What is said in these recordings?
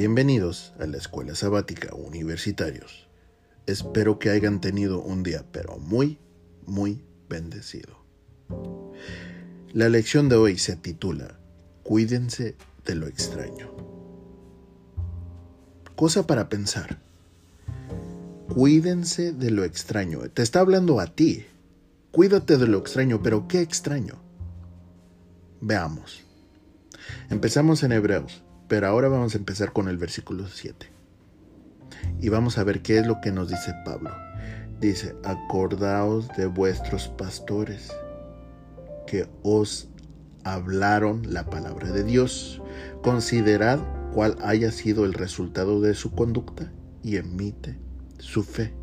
Bienvenidos a la Escuela Sabática Universitarios. Espero que hayan tenido un día pero muy, muy bendecido. La lección de hoy se titula Cuídense de lo extraño. Cosa para pensar. Cuídense de lo extraño. Te está hablando a ti. Cuídate de lo extraño, pero ¿qué extraño? Veamos. Empezamos en Hebreos pero ahora vamos a empezar con el versículo 7. Y vamos a ver qué es lo que nos dice Pablo. Dice, acordaos de vuestros pastores que os hablaron la palabra de Dios. Considerad cuál haya sido el resultado de su conducta y emite su fe.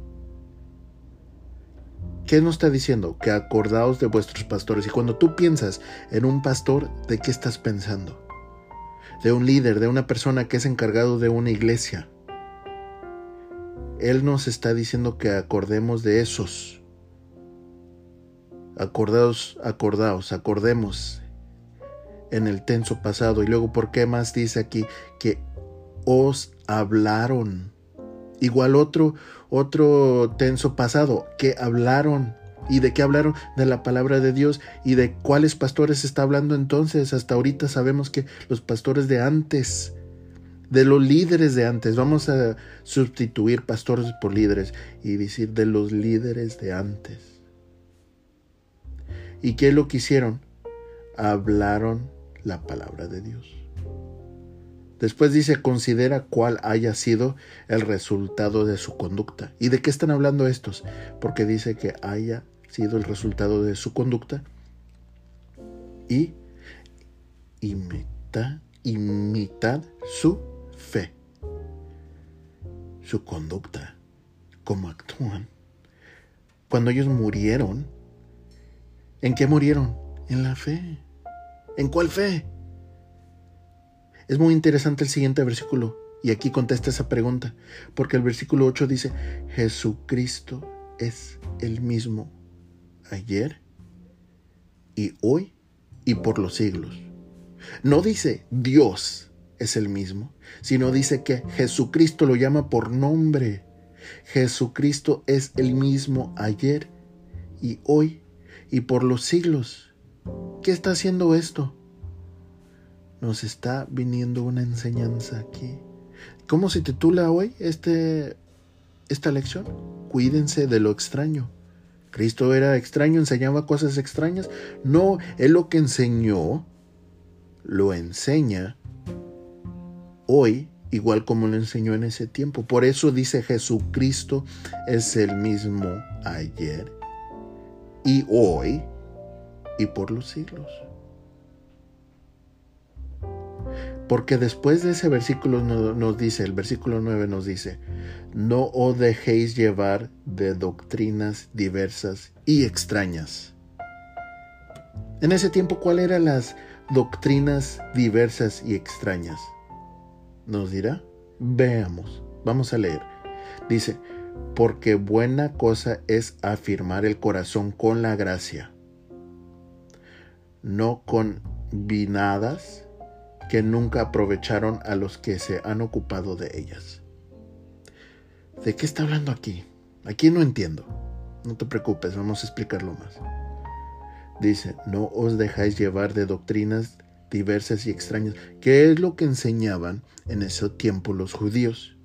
¿Qué nos está diciendo? Que acordaos de vuestros pastores. Y cuando tú piensas en un pastor, ¿de qué estás pensando? De un líder, de una persona que es encargado de una iglesia. Él nos está diciendo que acordemos de esos. Acordaos, acordaos, acordemos en el tenso pasado. Y luego, ¿por qué más dice aquí que os hablaron? Igual otro, otro tenso pasado, que hablaron ¿Y de qué hablaron? De la palabra de Dios. ¿Y de cuáles pastores está hablando entonces? Hasta ahorita sabemos que los pastores de antes, de los líderes de antes, vamos a sustituir pastores por líderes y decir de los líderes de antes. ¿Y qué es lo que hicieron? Hablaron la palabra de Dios. Después dice, considera cuál haya sido el resultado de su conducta. ¿Y de qué están hablando estos? Porque dice que haya sido el resultado de su conducta y imita, imitad su fe, su conducta, cómo actúan. Cuando ellos murieron, ¿en qué murieron? En la fe. ¿En cuál fe? Es muy interesante el siguiente versículo y aquí contesta esa pregunta, porque el versículo 8 dice, Jesucristo es el mismo ayer y hoy y por los siglos. No dice Dios es el mismo, sino dice que Jesucristo lo llama por nombre. Jesucristo es el mismo ayer y hoy y por los siglos. ¿Qué está haciendo esto? Nos está viniendo una enseñanza aquí. ¿Cómo se titula hoy este, esta lección? Cuídense de lo extraño. Cristo era extraño, enseñaba cosas extrañas. No, Él lo que enseñó, lo enseña hoy igual como lo enseñó en ese tiempo. Por eso dice Jesucristo es el mismo ayer y hoy y por los siglos. Porque después de ese versículo nos dice, el versículo 9 nos dice, no os dejéis llevar de doctrinas diversas y extrañas. En ese tiempo, ¿cuáles eran las doctrinas diversas y extrañas? Nos dirá. Veamos, vamos a leer. Dice, porque buena cosa es afirmar el corazón con la gracia, no con vinadas que nunca aprovecharon a los que se han ocupado de ellas. ¿De qué está hablando aquí? Aquí no entiendo. No te preocupes, vamos a explicarlo más. Dice, no os dejáis llevar de doctrinas diversas y extrañas. ¿Qué es lo que enseñaban en ese tiempo los judíos?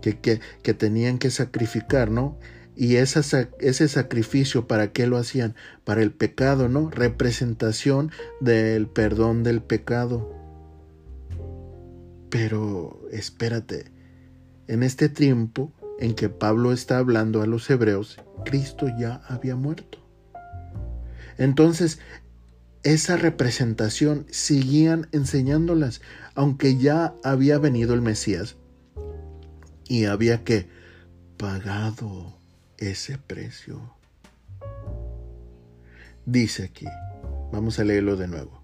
Que, que, que tenían que sacrificar, ¿no? Y ese sacrificio, ¿para qué lo hacían? Para el pecado, ¿no? Representación del perdón del pecado. Pero espérate, en este tiempo en que Pablo está hablando a los hebreos, Cristo ya había muerto. Entonces, esa representación seguían enseñándolas, aunque ya había venido el Mesías y había que pagado ese precio. Dice aquí, vamos a leerlo de nuevo.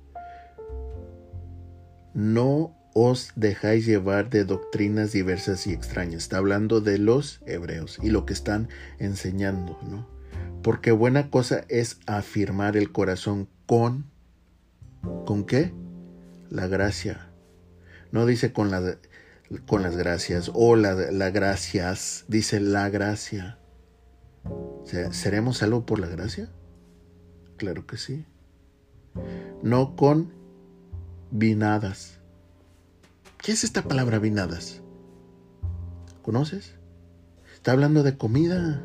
No os dejáis llevar de doctrinas diversas y extrañas. Está hablando de los hebreos y lo que están enseñando, ¿no? Porque buena cosa es afirmar el corazón con... ¿Con qué? La gracia. No dice con con las gracias o la, la gracias, dice la gracia. ¿Seremos salvos por la gracia? Claro que sí. No con vinadas. ¿Qué es esta palabra vinadas? ¿Conoces? Está hablando de comida.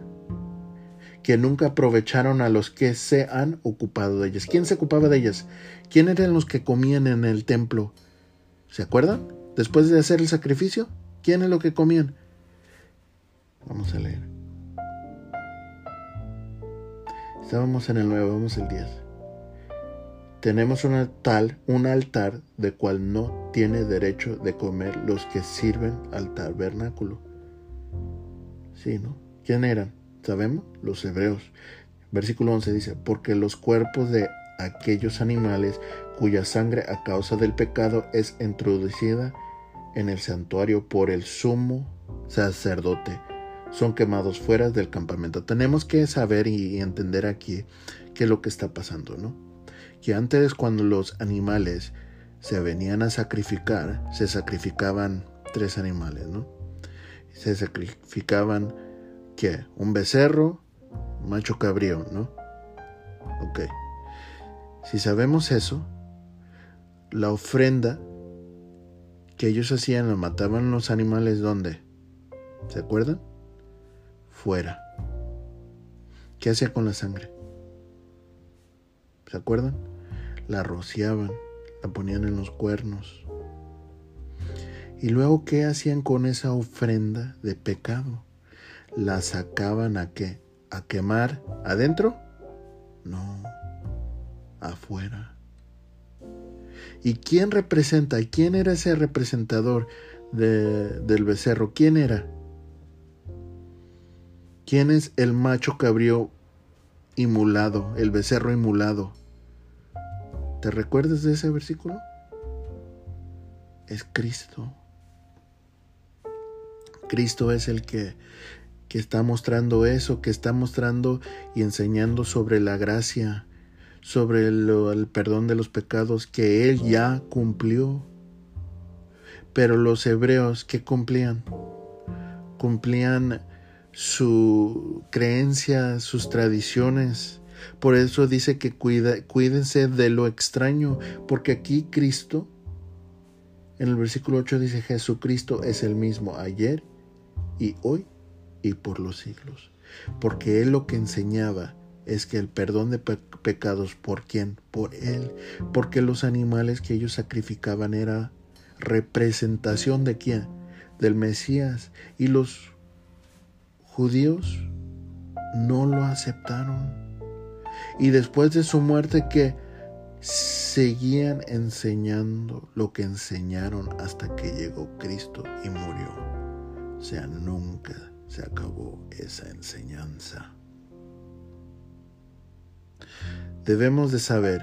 Que nunca aprovecharon a los que se han ocupado de ellas. ¿Quién se ocupaba de ellas? ¿Quién eran los que comían en el templo? ¿Se acuerdan? Después de hacer el sacrificio, ¿quién es lo que comían? Vamos a leer. Estábamos en el 9, vamos el 10. Tenemos un altar, un altar de cual no tiene derecho de comer los que sirven al tabernáculo. Sí, ¿no? ¿Quién eran? ¿Sabemos? Los hebreos. Versículo 11 dice, porque los cuerpos de aquellos animales cuya sangre a causa del pecado es introducida en el santuario por el sumo sacerdote son quemados fuera del campamento. Tenemos que saber y entender aquí qué es lo que está pasando, ¿no? Que antes cuando los animales se venían a sacrificar, se sacrificaban tres animales, ¿no? Se sacrificaban, ¿qué? Un becerro, macho cabrío, ¿no? Ok. Si sabemos eso, la ofrenda que ellos hacían, lo mataban los animales, ¿dónde? ¿Se acuerdan? fuera. ¿Qué hacía con la sangre? ¿Se acuerdan? La rociaban, la ponían en los cuernos. Y luego, ¿qué hacían con esa ofrenda de pecado? ¿La sacaban a qué? ¿A quemar adentro? No, afuera. ¿Y quién representa? ¿Y quién era ese representador del becerro? ¿Quién era? ¿Quién es el macho cabrío inmulado, el becerro inmulado? ¿Te recuerdas de ese versículo? Es Cristo. Cristo es el que, que está mostrando eso, que está mostrando y enseñando sobre la gracia, sobre el perdón de los pecados que Él ya cumplió. Pero los hebreos, ¿qué cumplían? Cumplían su creencia, sus tradiciones. Por eso dice que cuida, cuídense de lo extraño, porque aquí Cristo, en el versículo 8 dice, Jesucristo es el mismo ayer y hoy y por los siglos. Porque Él lo que enseñaba es que el perdón de pecados, ¿por quién? Por Él. Porque los animales que ellos sacrificaban era representación de quién? Del Mesías. Y los judíos no lo aceptaron. Y después de su muerte que seguían enseñando lo que enseñaron hasta que llegó Cristo y murió. O sea, nunca se acabó esa enseñanza. Debemos de saber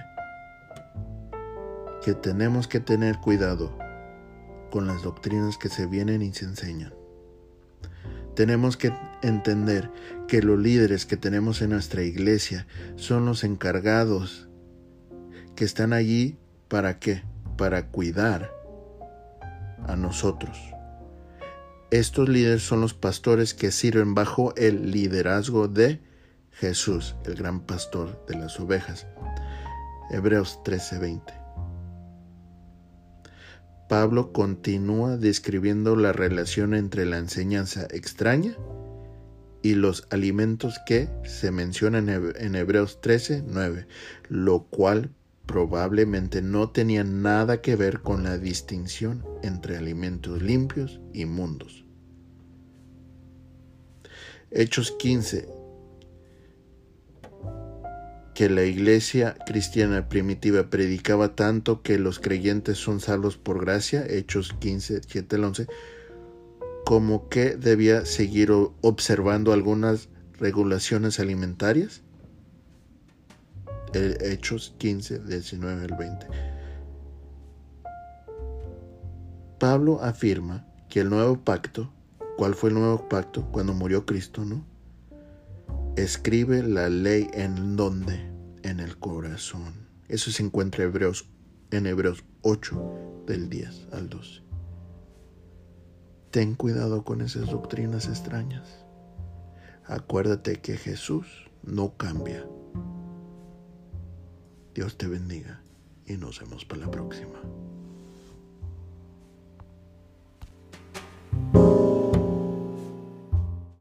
que tenemos que tener cuidado con las doctrinas que se vienen y se enseñan. Tenemos que entender que los líderes que tenemos en nuestra iglesia son los encargados que están allí para qué? Para cuidar a nosotros. Estos líderes son los pastores que sirven bajo el liderazgo de Jesús, el gran pastor de las ovejas. Hebreos 13:20. Pablo continúa describiendo la relación entre la enseñanza extraña y los alimentos que se mencionan en Hebreos 13, 9, lo cual probablemente no tenía nada que ver con la distinción entre alimentos limpios y mundos. Hechos 15, que la iglesia cristiana primitiva predicaba tanto que los creyentes son salvos por gracia, Hechos 15, 7 al 11, como que debía seguir observando algunas regulaciones alimentarias. Hechos 15, 19 al 20. Pablo afirma que el nuevo pacto, ¿cuál fue el nuevo pacto? Cuando murió Cristo, ¿no? escribe la ley en donde? En el corazón. Eso se encuentra Hebreos, en Hebreos 8 del 10 al 12. Ten cuidado con esas doctrinas extrañas. Acuérdate que Jesús no cambia. Dios te bendiga y nos vemos para la próxima.